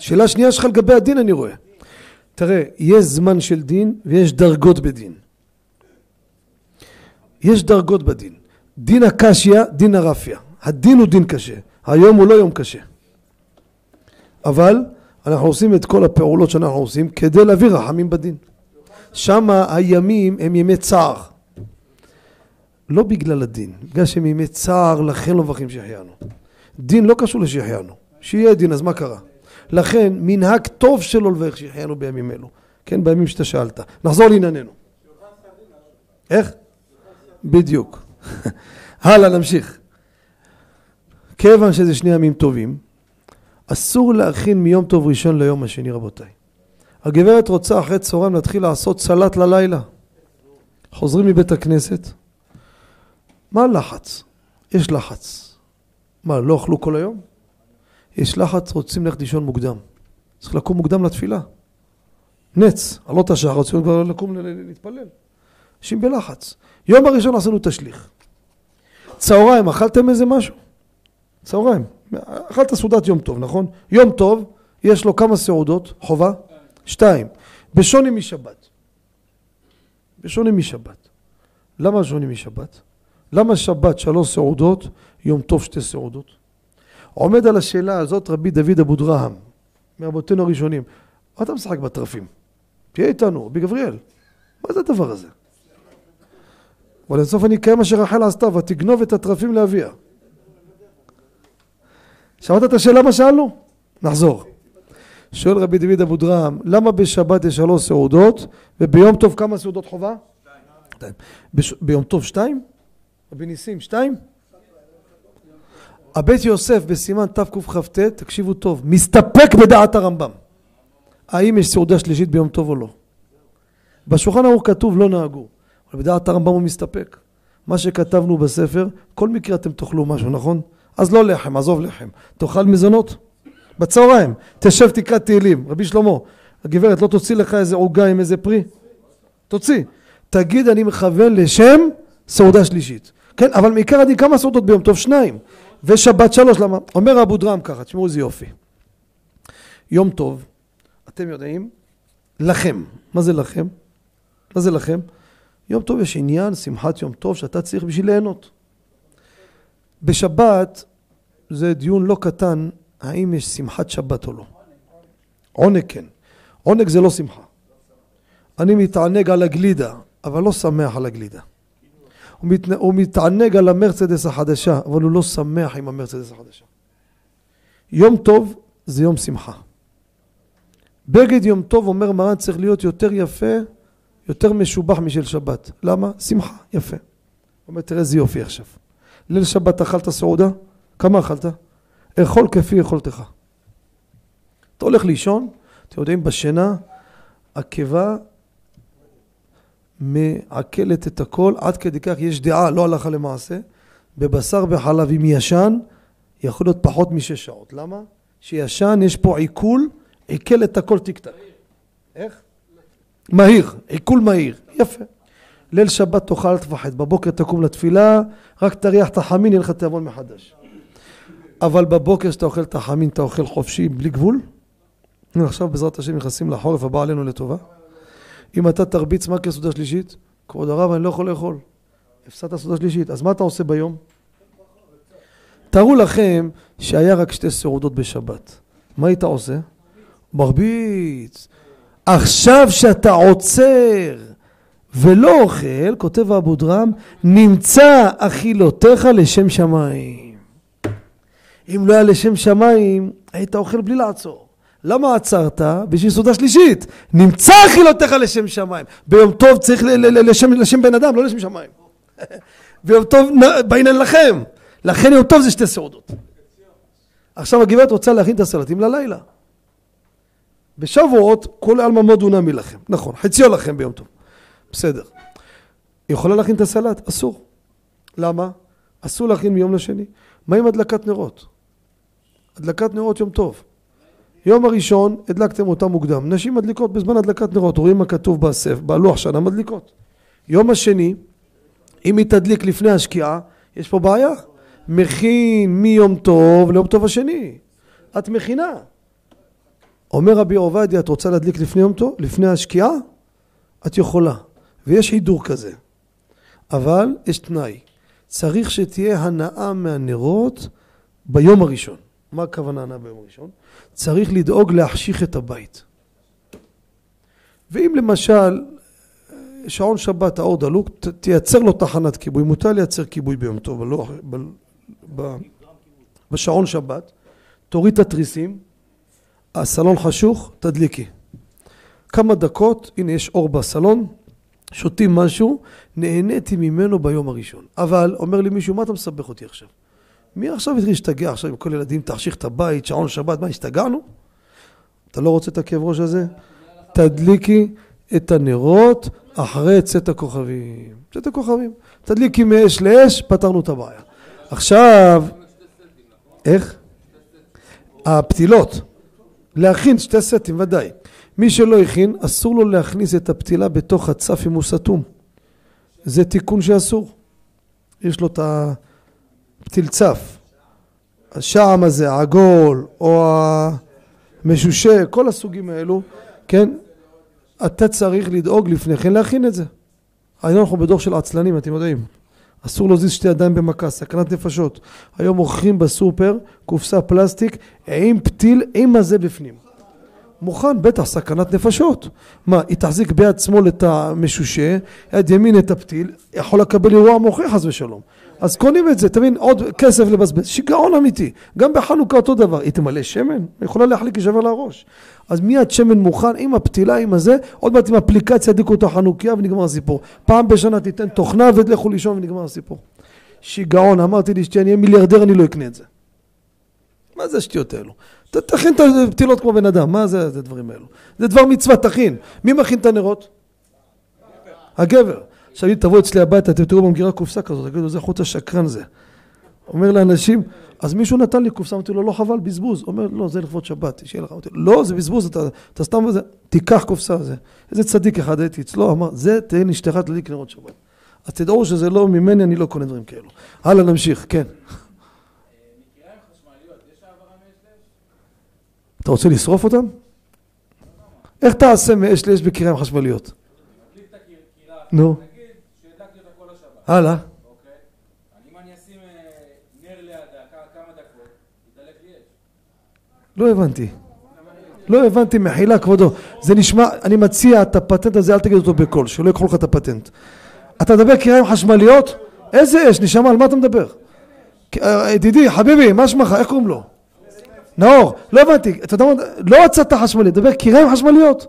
שאלה שנייה שלך לגבי הדין אני רואה. תראה, יש זמן של דין ויש דרגות בדין. יש דרגות בדין. דין הקשיא, דין הרפיא. הדין הוא דין קשה. היום הוא לא יום קשה. אבל אנחנו עושים את כל הפעולות שאנחנו עושים כדי להביא רחמים בדין. שם הימים הם ימי צער. לא בגלל הדין, בגלל שהם ימי צער, לכן לא מברכים שהחיינו. דין לא קשור לשהחיינו. שיהיה דין, אז מה קרה? לכן, מנהג טוב שלא לברך שהחיינו בימים אלו. כן, בימים שאתה שאלת. נחזור לענייננו. איך? בדיוק. (laughs) הלאה, נמשיך. כיוון שזה שני ימים טובים, אסור להכין מיום טוב ראשון ליום השני, רבותיי. הגברת רוצה אחרי צהריים להתחיל לעשות סלט ללילה. חוזרים מבית הכנסת. מה הלחץ? יש לחץ. מה, לא אכלו כל היום? יש לחץ, רוצים ללכת לישון מוקדם. צריך לקום מוקדם לתפילה. נץ, עלות השחר, רוצים כבר לקום להתפלל. אנשים בלחץ. יום הראשון עשינו תשליך. צהריים, אכלתם איזה משהו? צהריים. אכלת סעודת יום טוב, נכון? יום טוב, יש לו כמה סעודות? חובה? שתיים. בשונה משבת. בשונה משבת. למה שונה משבת? למה שבת שלוש סעודות, יום טוב שתי סעודות? עומד על השאלה הזאת רבי דוד אבודרהם, מרבותינו הראשונים. מה אתה משחק בטרפים? תהיה איתנו, רבי גבריאל. מה זה הדבר הזה? אבל לסוף אני אקיים מה שרחל עשתה, ותגנוב את התרפים לאביה. שמעת את השאלה מה שאלנו? נחזור. שואל רבי דוד אבודרהם, למה בשבת יש שלוש סעודות, וביום טוב כמה סעודות חובה? שתיים. ביום טוב שתיים? רבי ניסים שתיים? הבית יוסף בסימן תקכ"ט, תקשיבו טוב, מסתפק בדעת הרמב"ם. האם יש סעודה שלישית ביום טוב או לא? בשולחן ערוך כתוב לא נהגו, אבל בדעת הרמב"ם הוא מסתפק. מה שכתבנו בספר, כל מקרה אתם תאכלו משהו, נכון? אז לא לחם, עזוב לחם. תאכל מזונות. בצהריים, תשב תקרא תהילים. רבי שלמה, הגברת לא תוציא לך איזה עוגה עם איזה פרי? תוציא. תגיד אני מכוון לשם סעודה שלישית. כן, אבל מעיקר הדין כמה סעודות ביום טוב? שניים. ושבת שלוש, למה? אומר אבו דרם ככה, תשמעו איזה יופי. יום טוב, אתם יודעים, לכם. מה זה לכם? מה זה לכם? יום טוב יש עניין, שמחת יום טוב, שאתה צריך בשביל ליהנות. בשבת זה דיון לא קטן, האם יש שמחת שבת או לא. עונג כן. עונג זה לא שמחה. אני מתענג על הגלידה, אבל לא שמח על הגלידה. הוא, מת... הוא מתענג על המרצדס החדשה, אבל הוא לא שמח עם המרצדס החדשה. יום טוב זה יום שמחה. בגד יום טוב, אומר מרן, צריך להיות יותר יפה, יותר משובח משל שבת. למה? שמחה, יפה. הוא אומר, תראה איזה יופי עכשיו. ליל שבת אכלת סעודה? כמה אכלת? אכול כפי יכולתך. אתה הולך לישון, אתם יודעים, בשינה, הקיבה מעכלת את הכל, עד כדי כך יש דעה, לא הלכה למעשה, בבשר וחלב עם ישן, יכול להיות פחות משש שעות. למה? שישן, יש פה עיכול, עיכל את הכל טיק טק. איך? מהיר, עיכול מהיר, יפה. ליל שבת תאכל תפחד, בבוקר תקום לתפילה, רק תריח את החמין, יהיה לך תיאבון מחדש. אבל בבוקר כשאתה אוכל את החמין, אתה אוכל חופשי בלי גבול? עכשיו בעזרת השם נכנסים לחורף הבא עלינו לטובה. אם אתה תרביץ מה כסעודה שלישית? כבוד הרב, אני לא יכול לאכול. הפסדת סעודה שלישית. אז מה אתה עושה ביום? תארו לכם שהיה רק שתי סעודות בשבת. מה היית עושה? מרביץ. עכשיו שאתה עוצר ולא אוכל, כותב אבו דרם, נמצא אכילותיך לשם שמיים. אם לא היה לשם שמיים, היית אוכל בלי לעצור. למה עצרת? בשביל סעודה שלישית. נמצא אכילותיך לשם שמיים. ביום טוב צריך לשם, לשם בן אדם, לא לשם שמיים. (laughs) ביום טוב בעניין לכם. לכן יום טוב זה שתי סעודות. עכשיו הגברת רוצה להכין את הסלטים ללילה. בשבועות כל עלמא מאוד נמי לכם. נכון, חציו לכם ביום טוב. בסדר. היא יכולה להכין את הסלט? אסור. למה? אסור להכין מיום לשני. מה עם הדלקת נרות? הדלקת נרות יום טוב. יום הראשון הדלקתם אותה מוקדם. נשים מדליקות בזמן הדלקת נרות, רואים מה כתוב בסף, בלוח שנה מדליקות. יום השני, אם היא תדליק לפני השקיעה, יש פה בעיה. מכין מיום טוב ליום טוב השני. את מכינה. אומר רבי עובדיה, את רוצה להדליק לפני יום טוב? לפני השקיעה? את יכולה. ויש הידור כזה. אבל יש תנאי. צריך שתהיה הנאה מהנרות ביום הראשון. מה הכוונה הנאה ביום הראשון? צריך לדאוג להחשיך את הבית. ואם למשל שעון שבת, האור דלוק, ת- תייצר לו תחנת כיבוי. מותר לייצר כיבוי ביום טוב, אבל לא... ב, ב, בשעון שבת, תוריד את התריסים, הסלון חשוך, תדליקי. כמה דקות, הנה יש אור בסלון, שותים משהו, נהניתי ממנו ביום הראשון. אבל, אומר לי מישהו, מה אתה מסבך אותי עכשיו? מי עכשיו התחיל להשתגע עכשיו עם כל ילדים, תחשיך את הבית, שעון שבת, מה, השתגענו? אתה לא רוצה את הכאב ראש הזה? תדליקי את הנרות אחרי צאת הכוכבים. צאת הכוכבים. תדליקי מאש לאש, פתרנו את הבעיה. עכשיו, איך? הפתילות. להכין שתי סטים, ודאי. מי שלא הכין, אסור לו להכניס את הפתילה בתוך הצף אם הוא סתום. זה תיקון שאסור. יש לו את הפתיל צף. השעם הזה, העגול, או המשושה, כל הסוגים האלו, כן? אתה צריך לדאוג לפני כן להכין את זה. היום אנחנו בדור של עצלנים, אתם יודעים. אסור להזיז שתי ידיים במכה, סכנת נפשות. היום מוכרים בסופר קופסה פלסטיק עם פתיל, עם הזה בפנים. מוכן, בטח, סכנת נפשות. מה, היא תחזיק ביד שמאל את המשושה, יד ימין את הפתיל, יכול לקבל אירוע מוחי חס ושלום. אז קונים את זה, תבין, עוד כסף לבזבז, שיגעון אמיתי. גם בחנוכה אותו דבר, היא תמלא שמן, היא יכולה להחליק ישבר לה ראש. אז מיד שמן מוכן, עם הפתילה, עם הזה, עוד מעט עם אפליקציה ידליקו את החנוכיה ונגמר הסיפור. פעם בשנה תיתן תוכנה ולכו לישון ונגמר הסיפור. שיגעון, אמרתי לאשתי, אני אהיה מיליארדר, אני לא אקנה את זה. מה זה השטויות האלו? תכין את הפתילות כמו בן אדם, מה זה הדברים האלו? זה דבר מצווה, תכין. מי מכין את הנרות? הגבר. עכשיו אם תבואו אצלי הביתה, אתם תראו במגירה קופסה כזאת, תגידו, זה חוץ השקרן זה. אומר לאנשים, אז מישהו נתן לי קופסה, אמרתי לו, לא חבל, בזבוז. אומר, לא, זה לכבוד שבת, שיהיה לך. אמרתי לו, לא, זה בזבוז, אתה, אתה סתם וזה, תיקח קופסה. זה. איזה צדיק אחד הייתי אצלו, אמר, זה תהן אשתך תדליק נרות שבת. אז תדעו שזה לא ממני, אני לא קונה דברים כאלו. הלאה, נמשיך, כן. אתה רוצה לשרוף אותם? איך תעשה מאש לאש בקיריים חשמליות? נו. נגיד שהדלקתי אותה כל השבת, הלאה. אוקיי? אם אני אשים אה, נר לידה כ- כמה דקות, ידלק לי אש. לא הבנתי. לא הבנתי, מחילה כבודו. זה נשמע, אני מציע את הפטנט הזה, אל תגיד אותו בקול, שלא ייקחו לך את הפטנט. אתה מדבר קיריים חשמליות? איזה אש, נשמה, על מה אתה מדבר? אה, ידידי, חביבי, מה שמך, איך קוראים לו? נאור, לא הבנתי, אתה יודע מה, לא הצתה חשמלית, דבר קיריים חשמליות.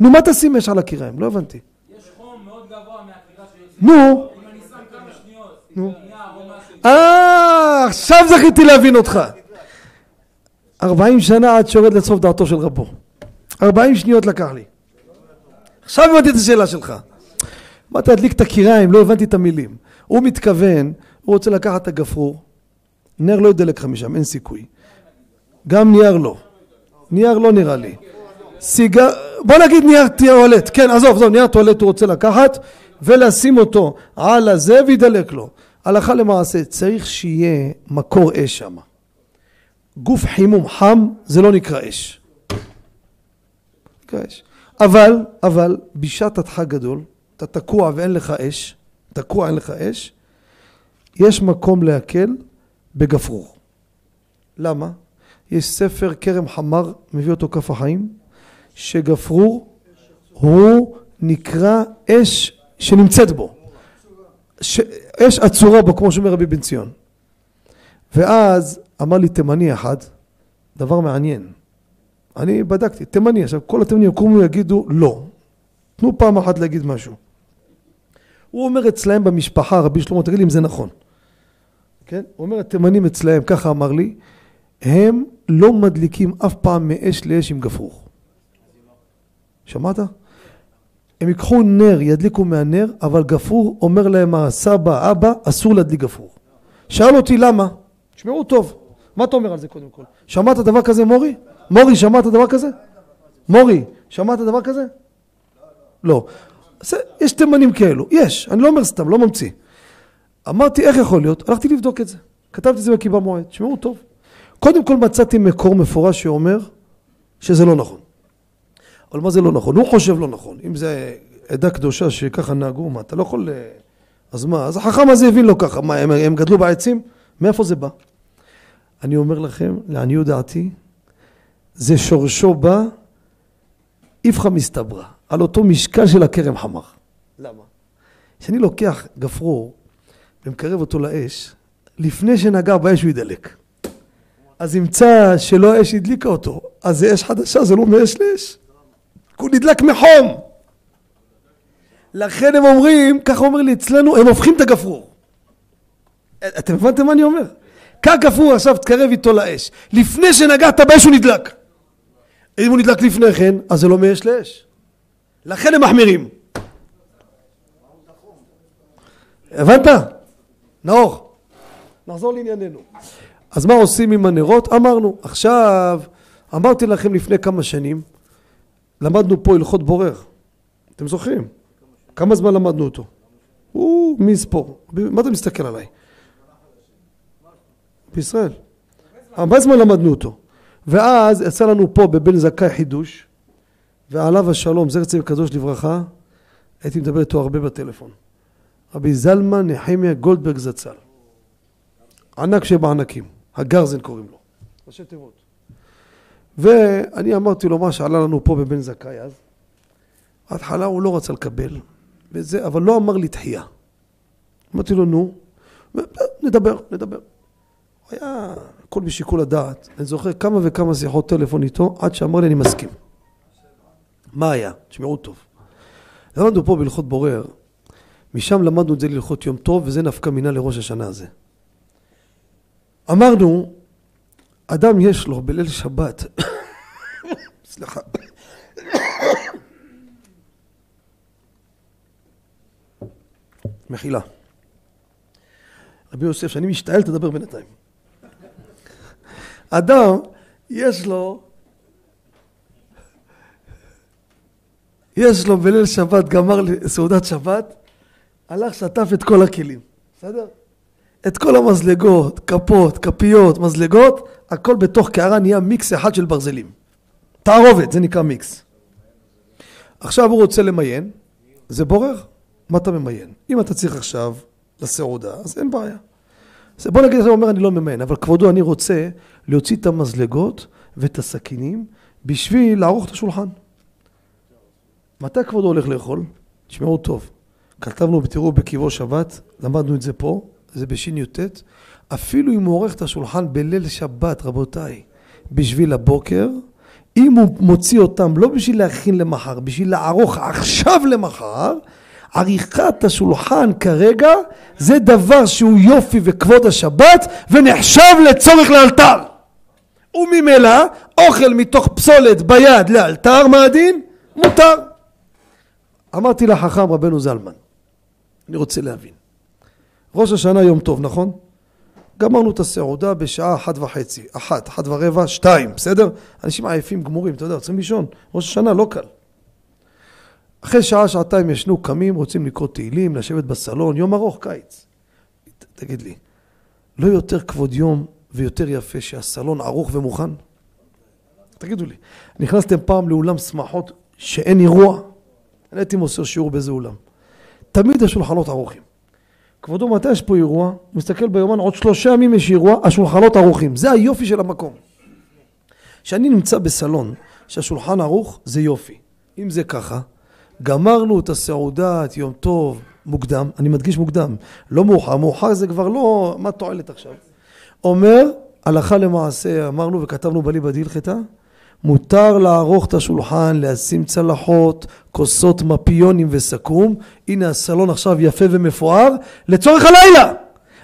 נו, מה תשים אש על הקיריים? לא הבנתי. יש חום מאוד גבוה מהקירה שיוצא. נו, אם אני שם כמה משהו, אה, עכשיו זכיתי להבין אותך. ארבעים שנה עד שיורד לסוף דעתו של רבו. ארבעים שניות לקח לי. עכשיו הבנתי את השאלה שלך. אמרתי להדליק את הקיריים, לא הבנתי את המילים. הוא מתכוון, הוא רוצה לקחת את הגפרור, נר לא ידלק לך משם, אין סיכוי. גם נייר לא. נייר לא נראה לי. סיגר... בוא נגיד נייר טואלט, כן עזוב, עזוב, נייר טואלט הוא רוצה לקחת ולשים אותו על הזה וידלק לו. הלכה למעשה צריך שיהיה מקור אש שם. גוף חימום חם זה לא נקרא אש. נקרא אש. אבל, אבל בשעת הדחק גדול, אתה תקוע ואין לך אש, תקוע אין לך אש, יש מקום להקל בגפרור. למה? יש ספר כרם חמר, מביא אותו כף החיים, שגפרור הוא נקרא אש שנמצאת בו. ש... אש עצורה בו, כמו שאומר רבי בן ציון. ואז אמר לי תימני אחד, דבר מעניין. אני בדקתי, תימני, עכשיו כל התימנים יקומו ויגידו לא. תנו פעם אחת להגיד משהו. הוא אומר אצלהם במשפחה, רבי שלמה, תגיד לי אם זה נכון. כן? הוא אומר התימנים אצלהם, ככה אמר לי, הם לא מדליקים אף פעם מאש לאש עם גפרור. שמעת? הם ייקחו נר, ידליקו מהנר, אבל גפרור אומר להם הסבא, אבא, אסור להדליק גפרור. שאל אותי למה? תשמעו טוב, מה אתה אומר על זה קודם כל? שמעת דבר כזה מורי? מורי, שמעת דבר כזה? מורי, שמעת דבר כזה? לא. יש תימנים כאלו, יש, אני לא אומר סתם, לא ממציא. אמרתי, איך יכול להיות? הלכתי לבדוק את זה. כתבתי את זה בקיבה מועד, תשמעו טוב. קודם כל מצאתי מקור מפורש שאומר שזה לא נכון. אבל מה זה לא נכון? הוא חושב לא נכון. אם זה עדה קדושה שככה נהגו, מה, אתה לא יכול... אה, אז מה? אז החכם הזה הבין לו ככה. מה, הם, הם גדלו בעצים? מאיפה זה בא? אני אומר לכם, לעניות דעתי, זה שורשו בא איפכא מסתברא, על אותו משקל של הכרם חמר. למה? כשאני לוקח גפרור ומקרב אותו לאש, לפני שנגע באש הוא ידלק. אז ימצא שלא האש הדליקה אותו, אז זה אש חדשה, זה לא מאש לאש. הוא נדלק מחום. לכן הם אומרים, ככה אומר לי אצלנו, הם הופכים את הגפרור. אתם הבנתם מה אני אומר? קח גפרור עכשיו, תקרב איתו לאש. לפני שנגעת באש הוא נדלק. אם הוא נדלק לפני כן, אז זה לא מאש לאש. לכן הם מחמירים. הבנת? נאור, נחזור לענייננו. אז מה עושים עם הנרות? אמרנו. עכשיו, אמרתי לכם לפני כמה שנים, למדנו פה הלכות בורר. אתם זוכרים? כמה זמן למדנו אותו? הוא מי יספור? מה אתה מסתכל עליי? בישראל. הרבה זמן למדנו אותו. ואז יצא לנו פה בבן זכאי חידוש, ועליו השלום, זר צדיק קדוש לברכה, הייתי מדבר איתו הרבה בטלפון. רבי זלמן נחמיה גולדברג זצ"ל. ענק שבענקים, הגרזן קוראים לו, ראשי תיבות. ואני אמרתי לו מה שעלה לנו פה בבן זכאי אז. בהתחלה הוא לא רצה לקבל, וזה, אבל לא אמר לי תחייה. אמרתי לו נו, נדבר, נדבר. הוא היה הכל בשיקול הדעת. אני זוכר כמה וכמה שיחות טלפון איתו, עד שאמר לי אני מסכים. מה היה? תשמעו טוב. למדנו פה בהלכות בורר, משם למדנו את זה להלכות יום טוב, וזה נפקא מינה לראש השנה הזה. אמרנו, אדם יש לו בליל שבת, (coughs) סליחה, (coughs) מחילה. רבי יוסף, שאני משתעל, תדבר בינתיים. אדם, יש לו, יש לו בליל שבת, גמר סעודת שבת, הלך, שטף את כל הכלים, בסדר? את כל המזלגות, כפות, כפיות, מזלגות, הכל בתוך קערה נהיה מיקס אחד של ברזלים. תערובת, זה נקרא מיקס. עכשיו הוא רוצה למיין, זה בורר, מה אתה ממיין? אם אתה צריך עכשיו לסעודה, אז אין בעיה. אז בוא נגיד, אתה אומר אני לא ממיין, אבל כבודו אני רוצה להוציא את המזלגות ואת הסכינים בשביל לערוך את השולחן. מתי כבודו הולך לאכול? תשמעו טוב. כתבנו בתראו בקיבו שבת, למדנו את זה פה, זה בשי"ט, אפילו אם הוא עורך את השולחן בליל שבת, רבותיי, בשביל הבוקר, אם הוא מוציא אותם לא בשביל להכין למחר, בשביל לערוך עכשיו למחר, עריכת השולחן כרגע זה דבר שהוא יופי וכבוד השבת ונחשב לצורך לאלתר. וממילא אוכל מתוך פסולת ביד לאלתר, מה הדין? מותר. אמרתי לחכם רבנו זלמן, אני רוצה להבין. ראש השנה יום טוב, נכון? גמרנו את הסעודה בשעה אחת וחצי, אחת, אחת ורבע, שתיים, בסדר? אנשים עייפים גמורים, אתה יודע, צריכים לישון, ראש השנה לא קל. אחרי שעה, שעתיים ישנו, קמים, רוצים לקרוא תהילים, לשבת בסלון, יום ארוך, קיץ. תגיד לי, לא יותר כבוד יום ויותר יפה שהסלון ערוך ומוכן? תגידו לי, נכנסתם פעם לאולם שמחות שאין אירוע? אני הייתי מוסר שיעור באיזה אולם. תמיד השולחנות ערוכים. כבודו, מתי יש פה אירוע? הוא מסתכל ביומן, עוד שלושה ימים יש אירוע, השולחנות ערוכים. זה היופי של המקום. כשאני נמצא בסלון שהשולחן ערוך, זה יופי. אם זה ככה, גמרנו את הסעודה, את יום טוב, מוקדם, אני מדגיש מוקדם, לא מאוחר, מאוחר זה כבר לא, מה תועלת עכשיו? אומר, הלכה למעשה, אמרנו וכתבנו בליבא דהלכתא, מותר לערוך את השולחן, לשים צלחות, כוסות מפיונים וסכו"ם, הנה הסלון עכשיו יפה ומפואר, לצורך הלילה.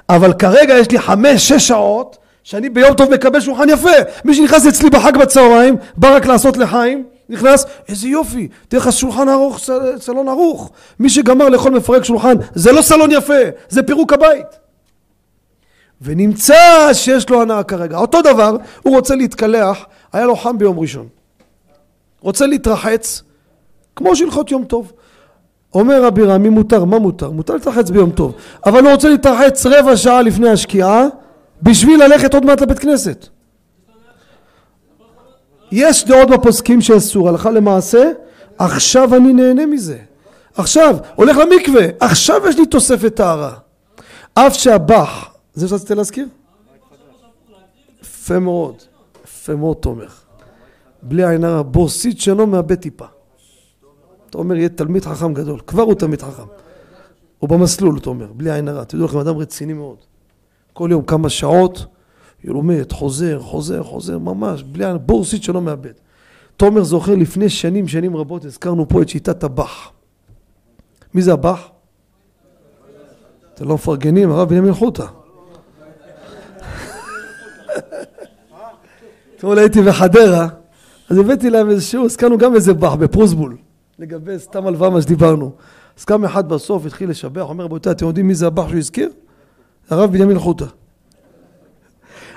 אבל כרגע יש לי חמש, שש שעות, שאני ביום טוב מקבל שולחן יפה. מי שנכנס אצלי בחג בצהריים, בא רק לעשות לחיים, נכנס, איזה יופי, תראה לך שולחן ערוך, סלון ערוך. מי שגמר לאכול מפרק שולחן, זה לא סלון יפה, זה פירוק הבית. ונמצא שיש לו הנאה כרגע. אותו דבר, הוא רוצה להתקלח, היה לו חם ביום ראשון. רוצה להתרחץ, כמו שהלכות יום טוב. אומר רבי רמי מותר, מה מותר? מותר להתרחץ ביום טוב, אבל הוא רוצה להתרחץ רבע שעה לפני השקיעה בשביל ללכת עוד מעט לבית כנסת. יש דעות בפוסקים שאסור, הלכה למעשה, עכשיו אני נהנה מזה. עכשיו, הולך למקווה, עכשיו יש לי תוספת טהרה. אף שהבח, זה שרציתי להזכיר? יפה מאוד, יפה מאוד תומך. בלי עין הרע, בוסית שלו מאבד טיפה. אתה אומר, יהיה תלמיד חכם גדול. כבר הוא תלמיד חכם. הוא במסלול, אתה אומר, בלי עין הרע. תדעו לכם, אדם רציני מאוד. כל יום כמה שעות, הוא לומד, חוזר, חוזר, חוזר, ממש, בלי עין, בורסית שלא מאבד. תומר זוכר לפני שנים, שנים רבות, הזכרנו פה את שיטת הבח. מי זה הבח? אתם לא מפרגנים, הרב בנימין חוטה. אתמול הייתי בחדרה, אז הבאתי להם איזשהו, הזכרנו גם איזה באח בפרוסבול, לגבי סתם הלוואה מה שדיברנו. אז קם אחד בסוף, התחיל לשבח, אומר רבותיי, אתם יודעים מי זה הבאח שהוא הזכיר? הרב בנימין חוטה.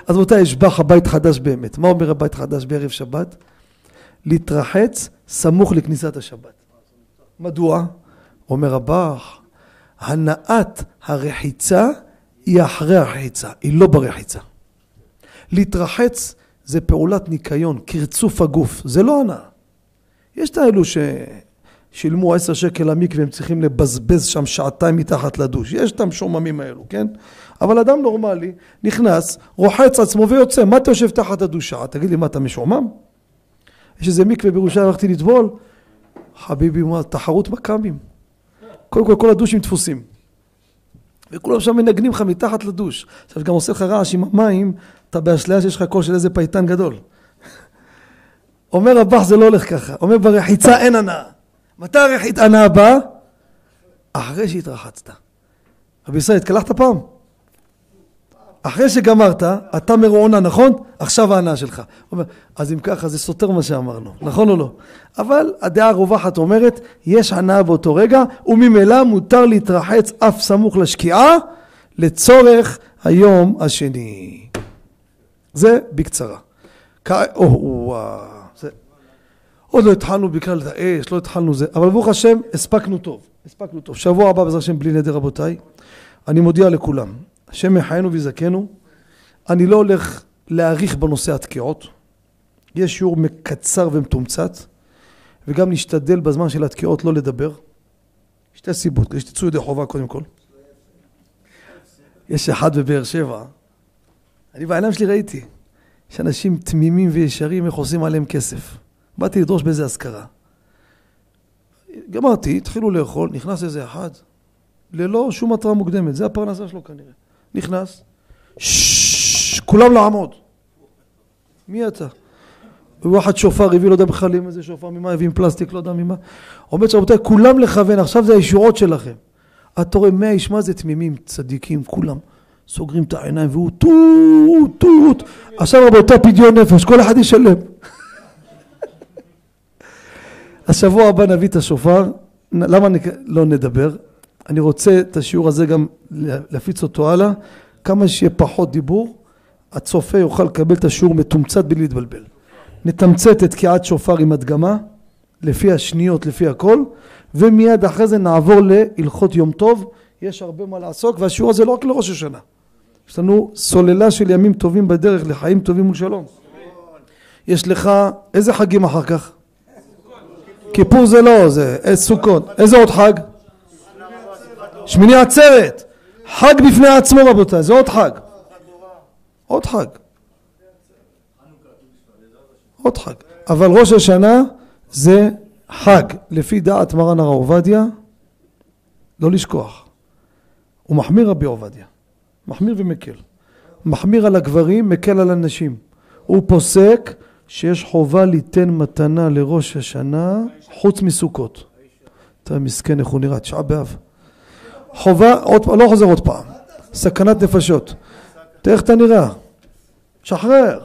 אז רבותיי, יש באח הבית חדש באמת. מה אומר הבית חדש בערב שבת? להתרחץ סמוך לכניסת השבת. מדוע? אומר הבאח, הנעת הרחיצה היא אחרי הרחיצה, היא לא ברחיצה. להתרחץ זה פעולת ניקיון, קרצוף הגוף, זה לא הנאה. יש את האלו ששילמו עשר שקל למקווה והם צריכים לבזבז שם שעתיים מתחת לדוש, יש את המשוממים האלו, כן? אבל אדם נורמלי נכנס, רוחץ עצמו ויוצא, מה אתה יושב תחת הדושה? תגיד לי, מה אתה משועמם? יש איזה מקווה בירושלים, הלכתי לטבול, חביבי, מה, תחרות מכ"מים. קודם כל, כל הדושים דפוסים. וכולם שם מנגנים לך מתחת לדוש. עכשיו, גם עושה לך רעש עם המים, אתה באשליה שיש לך קול של איזה פייטן גדול. (laughs) אומר הבח זה לא הולך ככה. אומר ברחיצה אין הנאה. מתי הרחית הנאה באה? אחרי שהתרחצת. רבי ישראל, התקלחת פעם? אחרי שגמרת, אתה מרוענה, נכון? עכשיו ההנאה שלך. אומר, אז אם ככה, זה סותר מה שאמרנו, נכון או לא? אבל הדעה הרווחת אומרת, יש הנאה באותו רגע, וממילא מותר להתרחץ אף סמוך לשקיעה, לצורך היום השני. זה בקצרה. כ... או, זה... עוד לא התחלנו בכלל את האש, לא התחלנו זה, אבל ברוך השם, הספקנו טוב. הספקנו טוב. שבוע הבא, בעזרת השם, בלי נדר, רבותיי. אני מודיע לכולם, השם יחיינו ויזכנו. אני לא הולך להאריך בנושא התקיעות. יש שיעור מקצר ומתומצת, וגם נשתדל בזמן של התקיעות לא לדבר. שתי סיבות, כדי שתצאו ידי חובה קודם כל. יש אחד בבאר שבע, אני בעיניים שלי ראיתי, יש אנשים תמימים וישרים, איך עושים עליהם כסף. באתי לדרוש באיזה אזכרה. גמרתי, התחילו לאכול, נכנס איזה אחד, ללא שום התראה מוקדמת, זה הפרנסה שלו כנראה. נכנס, ששש, כולם לעמוד. מי אתה? ואחד שופר הביא, לא יודע בכלל עם איזה שופר, ממה הביא עם פלסטיק, לא יודע ממה. אומר רבותיי, כולם לכוון, עכשיו זה הישועות שלכם. אתה רואה מאה איש, מה זה תמימים, צדיקים, כולם. סוגרים את העיניים והוא טוט, טוט. עכשיו רבותיי, פדיון נפש, כל אחד ישלם. (laughs) השבוע הבא נביא את השופר, למה לא נדבר? אני רוצה את השיעור הזה גם להפיץ אותו הלאה, כמה שיהיה פחות דיבור, הצופה יוכל לקבל את השיעור מתומצת בלי להתבלבל. נתמצת את תקיעת שופר עם הדגמה, לפי השניות, לפי הכל, ומיד אחרי זה נעבור להלכות יום טוב, יש הרבה מה לעסוק, והשיעור הזה לא רק לראש השנה. יש לנו סוללה של ימים טובים בדרך לחיים טובים ולשלום. יש לך, איזה חגים אחר כך? כיפור זה לא, זה סוכות. איזה עוד חג? שמיני עצרת. חג בפני עצמו רבותיי, זה עוד חג. עוד חג. עוד חג. אבל ראש השנה זה חג. לפי דעת מרן הרב עובדיה, לא לשכוח. הוא מחמיר רבי עובדיה. מחמיר ומקל. מחמיר על הגברים, מקל על הנשים. הוא פוסק שיש חובה ליתן מתנה לראש השנה חוץ מסוכות. אתה מסכן איך הוא נראה, תשעה באב. חובה, עוד, לא חוזר עוד פעם, סכנת נפשות. תראה איך אתה נראה, שחרר.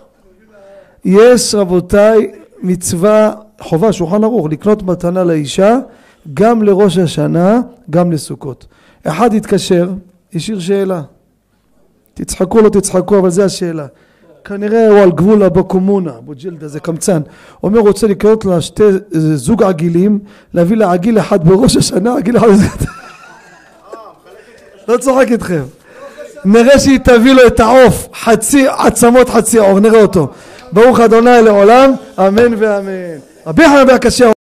יש רבותיי מצווה, חובה, שולחן ערוך, לקנות מתנה לאישה גם לראש השנה, גם לסוכות. אחד התקשר, השאיר שאלה. תצחקו לא תצחקו, אבל זו השאלה. כנראה הוא על גבול אבו קומונה, אבו ג'לדה, זה קמצן. אומר רוצה לקנות לה שתי זוג עגילים, להביא לה עגיל אחד בראש השנה, עגיל אחד... לא צוחק איתכם. נראה שהיא תביא לו את העוף, חצי עצמות חצי עור, נראה אותו. ברוך אדוני לעולם, אמן ואמן. רבי חנן בן הקשה